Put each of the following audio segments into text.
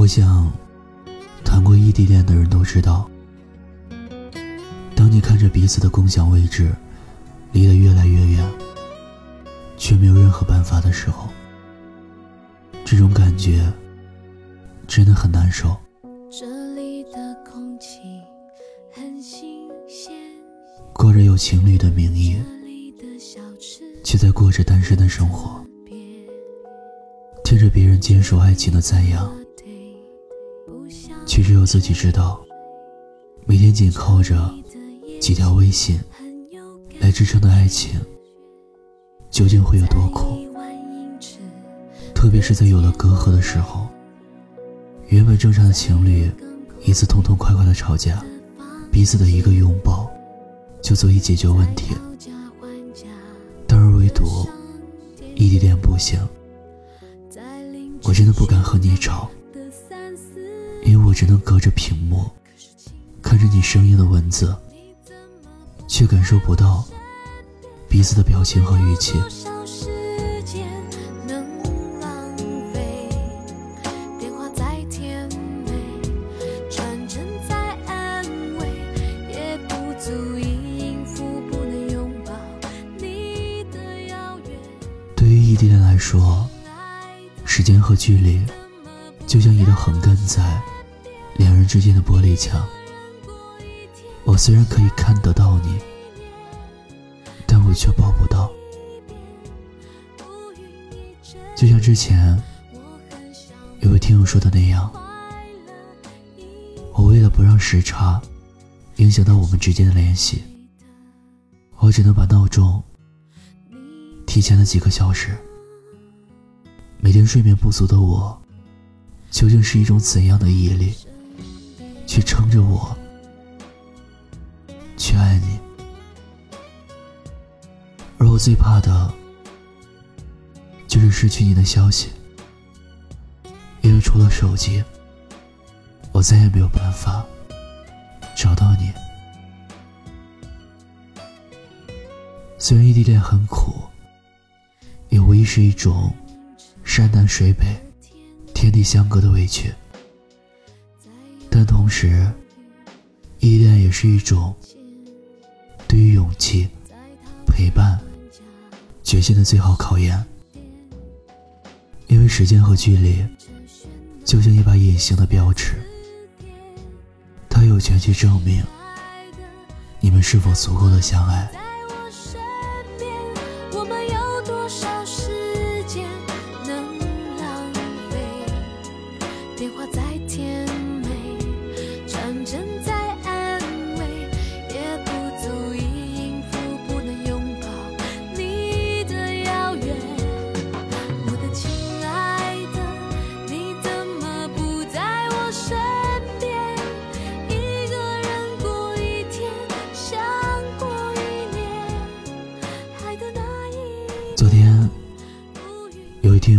我想，谈过异地恋的人都知道，当你看着彼此的共享位置离得越来越远，却没有任何办法的时候，这种感觉真的很难受。这里的空气很新鲜，过着有情侣的名义，却在过着单身的生活，听着别人坚守爱情的赞扬。却只有自己知道，每天紧靠着几条微信来支撑的爱情，究竟会有多苦？特别是在有了隔阂的时候，原本正常的情侣，一次痛痛快快的吵架，彼此的一个拥抱，就足以解决问题。但而唯独异地恋不行，我真的不敢和你吵。因为我只能隔着屏幕看着你声音的文字，却感受不到彼此的表情和语气。对于异地恋来说，时间和距离。就像一道横亘在两人之间的玻璃墙，我虽然可以看得到你，但我却抱不到。就像之前有位听友说的那样，我为了不让时差影响到我们之间的联系，我只能把闹钟提前了几个小时。每天睡眠不足的我。究竟是一种怎样的毅力，去撑着我，去爱你？而我最怕的，就是失去你的消息，因为除了手机，我再也没有办法找到你。虽然异地恋很苦，也无疑是一种山南水北。天地相隔的委屈，但同时，依恋也是一种对于勇气、陪伴、决心的最好考验。因为时间和距离，就像一把隐形的标尺，它有权去证明你们是否足够的相爱。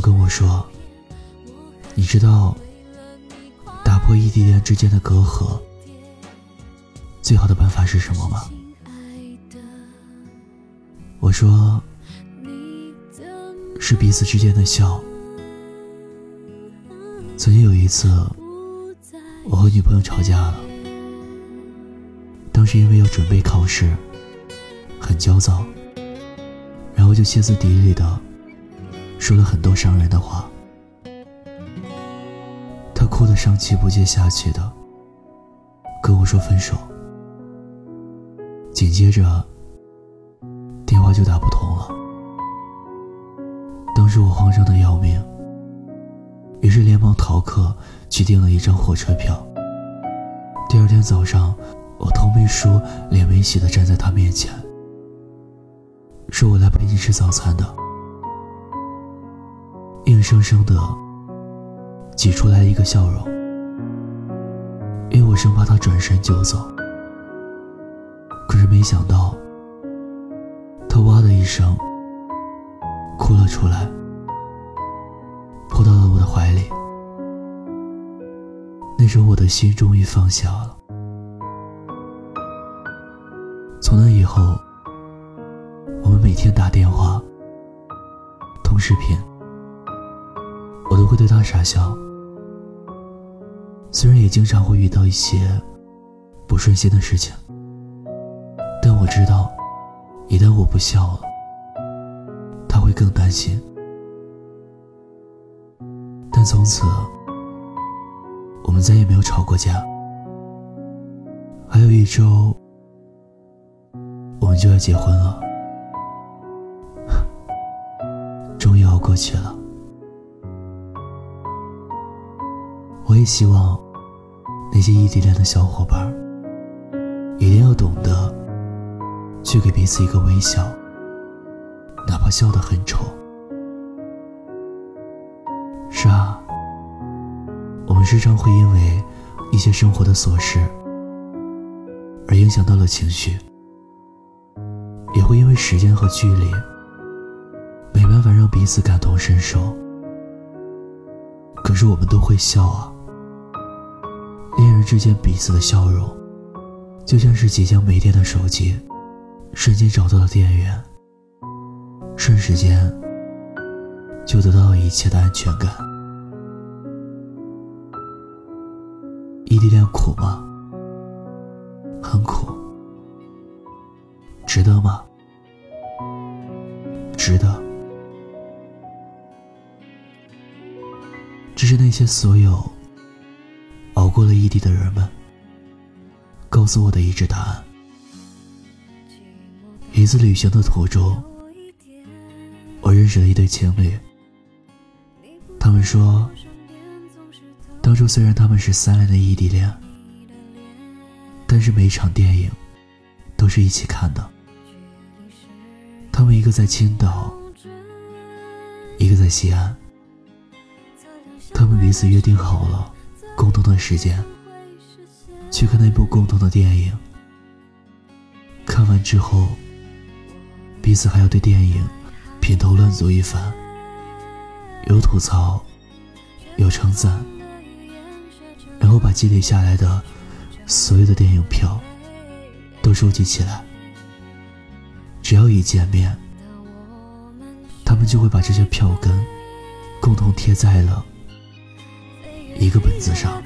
跟我说：“你知道，打破异地恋之间的隔阂，最好的办法是什么吗？”我说：“是彼此之间的笑。”曾经有一次，我和女朋友吵架了，当时因为要准备考试，很焦躁。然后就歇斯底里的说了很多伤人的话，他哭得上气不接下气的跟我说分手，紧接着电话就打不通了。当时我慌张的要命，于是连忙逃课去订了一张火车票。第二天早上，我头没梳脸没洗的站在他面前。是我来陪你吃早餐的，硬生生的挤出来一个笑容，因为我生怕他转身就走。可是没想到，他哇的一声哭了出来，扑到了我的怀里。那时候我的心终于放下了。从那以后。我们每天打电话、通视频，会对他傻笑，虽然也经常会遇到一些不顺心的事情，但我知道，一旦我不笑了，他会更担心。但从此，我们再也没有吵过架。还有一周，我们就要结婚了，终于熬过去了。希望那些异地恋的小伙伴一定要懂得去给彼此一个微笑，哪怕笑得很丑。是啊，我们时常会因为一些生活的琐事而影响到了情绪，也会因为时间和距离没办法让彼此感同身受。可是我们都会笑啊。之间彼此的笑容，就像是即将没电的手机，瞬间找到了电源，瞬时间就得到了一切的安全感。异地恋苦吗？很苦。值得吗？值得。只是那些所有。熬过了异地的人们，告诉我的一致答案。一次旅行的途中，我认识了一对情侣。他们说，当初虽然他们是三年的异地恋，但是每一场电影都是一起看的。他们一个在青岛，一个在西安。他们彼此约定好了。共同的时间，去看那部共同的电影。看完之后，彼此还要对电影品头论足一番，有吐槽，有称赞，然后把积累下来的所有的电影票都收集起来。只要一见面，他们就会把这些票根共同贴在了。一个本子上。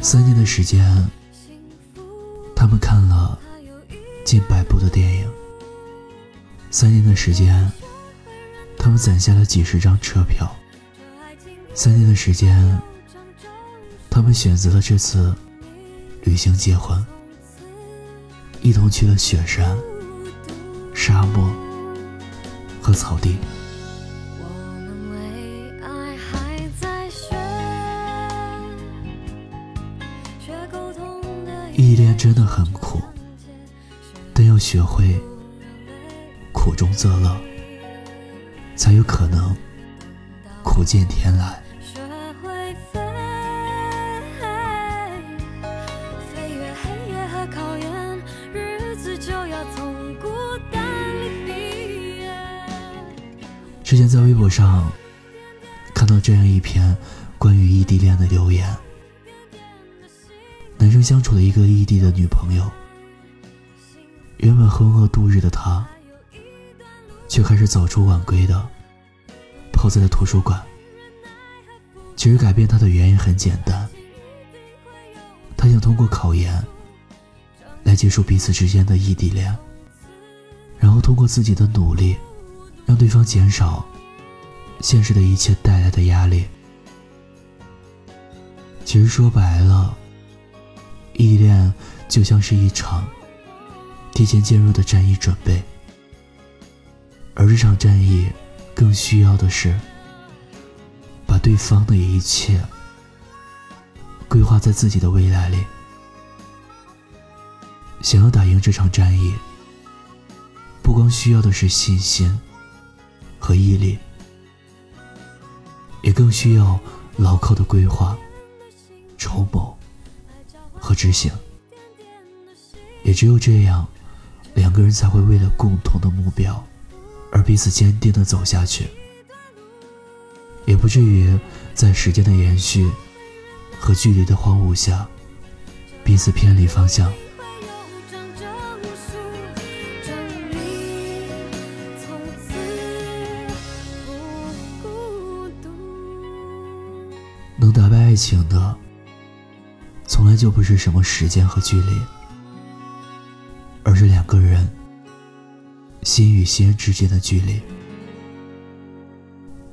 三年的时间，他们看了近百部的电影。三年的时间，他们攒下了几十张车票。三年的时间。他们选择了这次旅行结婚，一同去了雪山、沙漠和草地。异地恋真的很苦，但要学会苦中作乐，才有可能苦尽甜来。在微博上看到这样一篇关于异地恋的留言：男生相处了一个异地的女朋友，原本浑噩度日的他，却开始早出晚归的泡在了图书馆。其实改变他的原因很简单，他想通过考研来结束彼此之间的异地恋，然后通过自己的努力。让对方减少现实的一切带来的压力。其实说白了，异地恋就像是一场提前介入的战役准备，而这场战役更需要的是把对方的一切规划在自己的未来里。想要打赢这场战役，不光需要的是信心。和毅力，更需要牢靠的规划、筹谋和执行。也只有这样，两个人才会为了共同的目标而彼此坚定的走下去，也不至于在时间的延续和距离的荒芜下彼此偏离方向。情的，从来就不是什么时间和距离，而是两个人心与心之间的距离。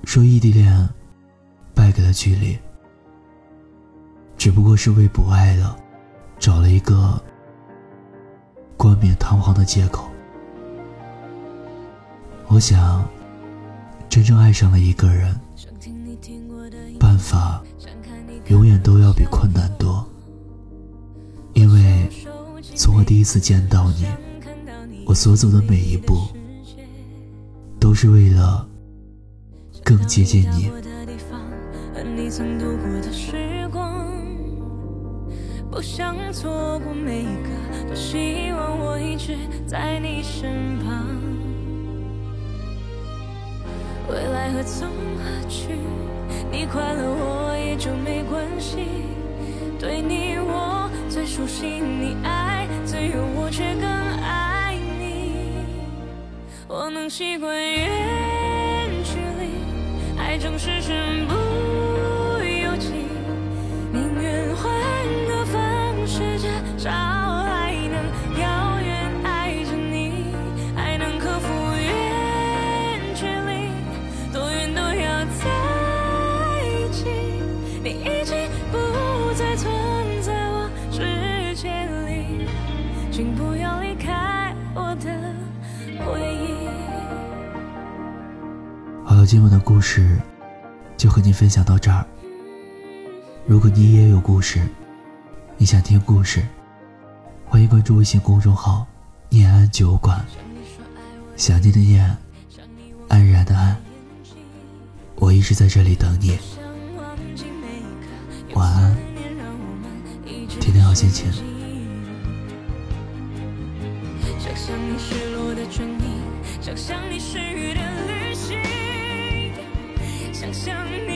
说异地恋败给了距离，只不过是为不爱了找了一个冠冕堂皇的借口。我想，真正爱上了一个人，办法。永远都要比困难多，因为从我第一次见到你，我所走的每一步，都是为了更接近你。不想错过每一个，多希望我一直在你身旁。未来何从何去？你快乐，我也就没关系。对你，我最熟悉；你爱自由，我却更爱你。我能习惯远距离，爱总是身不。今晚的故事就和您分享到这儿。如果你也有故事，你想听故事，欢迎关注微信公众号“念安酒馆”。想念的念，安然的安，我一直在这里等你。晚安，天天好心情。想象你失落的唇印，想象你失。想你。